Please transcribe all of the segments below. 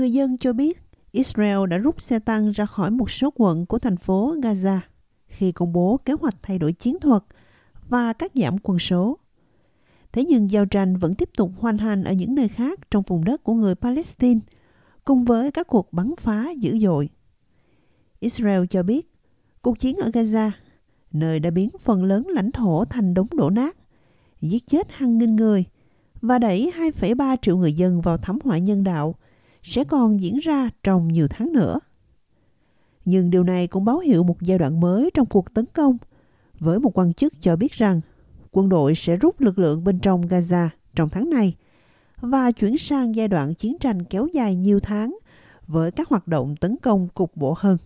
Người dân cho biết Israel đã rút xe tăng ra khỏi một số quận của thành phố Gaza khi công bố kế hoạch thay đổi chiến thuật và cắt giảm quân số. Thế nhưng giao tranh vẫn tiếp tục hoành hành ở những nơi khác trong vùng đất của người Palestine, cùng với các cuộc bắn phá dữ dội. Israel cho biết, cuộc chiến ở Gaza, nơi đã biến phần lớn lãnh thổ thành đống đổ nát, giết chết hàng nghìn người và đẩy 2,3 triệu người dân vào thảm họa nhân đạo, sẽ còn diễn ra trong nhiều tháng nữa. Nhưng điều này cũng báo hiệu một giai đoạn mới trong cuộc tấn công, với một quan chức cho biết rằng quân đội sẽ rút lực lượng bên trong Gaza trong tháng này và chuyển sang giai đoạn chiến tranh kéo dài nhiều tháng với các hoạt động tấn công cục bộ hơn.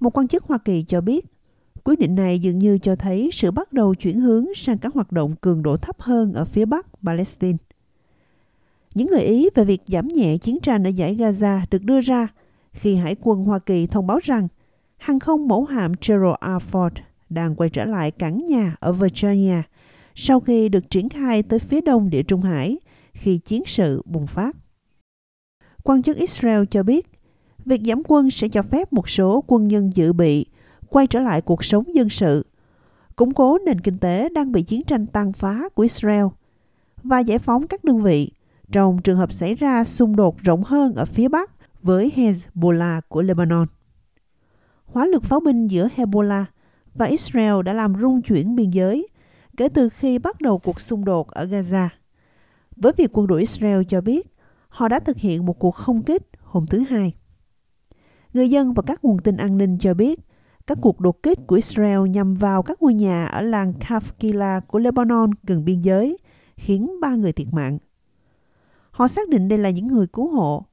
Một quan chức Hoa Kỳ cho biết, quyết định này dường như cho thấy sự bắt đầu chuyển hướng sang các hoạt động cường độ thấp hơn ở phía bắc Palestine. Những gợi ý về việc giảm nhẹ chiến tranh ở giải Gaza được đưa ra khi Hải quân Hoa Kỳ thông báo rằng hàng không mẫu hạm Gerald R. Ford đang quay trở lại cảng nhà ở Virginia sau khi được triển khai tới phía đông địa Trung Hải khi chiến sự bùng phát. Quan chức Israel cho biết, việc giảm quân sẽ cho phép một số quân nhân dự bị quay trở lại cuộc sống dân sự, củng cố nền kinh tế đang bị chiến tranh tàn phá của Israel và giải phóng các đơn vị trong trường hợp xảy ra xung đột rộng hơn ở phía Bắc với Hezbollah của Lebanon. Hóa lực pháo binh giữa Hezbollah và Israel đã làm rung chuyển biên giới kể từ khi bắt đầu cuộc xung đột ở Gaza. Với việc quân đội Israel cho biết họ đã thực hiện một cuộc không kích hôm thứ Hai. Người dân và các nguồn tin an ninh cho biết các cuộc đột kích của Israel nhằm vào các ngôi nhà ở làng Kafkila của Lebanon gần biên giới, khiến ba người thiệt mạng. Họ xác định đây là những người cứu hộ.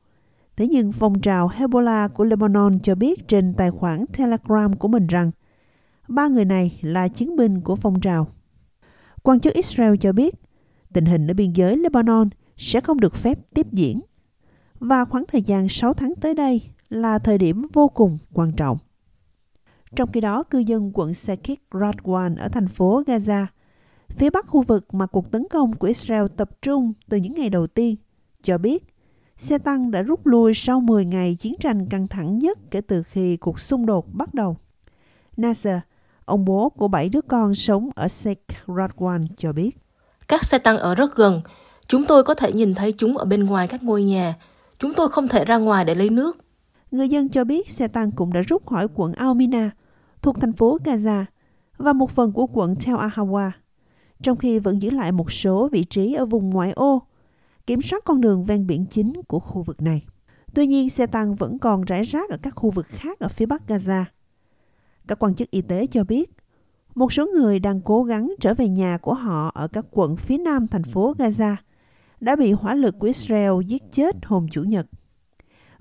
Thế nhưng phong trào Hezbollah của Lebanon cho biết trên tài khoản Telegram của mình rằng ba người này là chiến binh của phong trào. Quan chức Israel cho biết tình hình ở biên giới Lebanon sẽ không được phép tiếp diễn và khoảng thời gian 6 tháng tới đây là thời điểm vô cùng quan trọng. Trong khi đó, cư dân quận Sekik Radwan ở thành phố Gaza, phía bắc khu vực mà cuộc tấn công của Israel tập trung từ những ngày đầu tiên, cho biết xe tăng đã rút lui sau 10 ngày chiến tranh căng thẳng nhất kể từ khi cuộc xung đột bắt đầu. Nasser, ông bố của bảy đứa con sống ở Sheikh Radwan cho biết. Các xe tăng ở rất gần. Chúng tôi có thể nhìn thấy chúng ở bên ngoài các ngôi nhà. Chúng tôi không thể ra ngoài để lấy nước. Người dân cho biết xe tăng cũng đã rút khỏi quận Almina, thuộc thành phố Gaza, và một phần của quận Tel Ahawa, trong khi vẫn giữ lại một số vị trí ở vùng ngoại ô, kiểm soát con đường ven biển chính của khu vực này. Tuy nhiên, xe tăng vẫn còn rải rác ở các khu vực khác ở phía bắc Gaza. Các quan chức y tế cho biết, một số người đang cố gắng trở về nhà của họ ở các quận phía nam thành phố Gaza đã bị hỏa lực của Israel giết chết hôm Chủ nhật.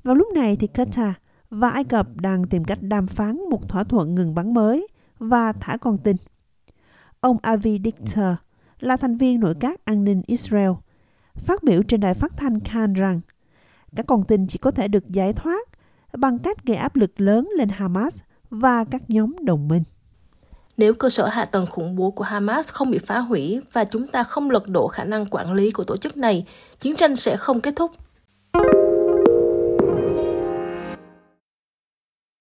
Vào lúc này thì Qatar và Ai Cập đang tìm cách đàm phán một thỏa thuận ngừng bắn mới và thả con tin. Ông Avi Dichter là thành viên nội các an ninh Israel, phát biểu trên đài phát thanh Khan rằng các con tin chỉ có thể được giải thoát bằng cách gây áp lực lớn lên Hamas và các nhóm đồng minh. Nếu cơ sở hạ tầng khủng bố của Hamas không bị phá hủy và chúng ta không lật đổ khả năng quản lý của tổ chức này, chiến tranh sẽ không kết thúc.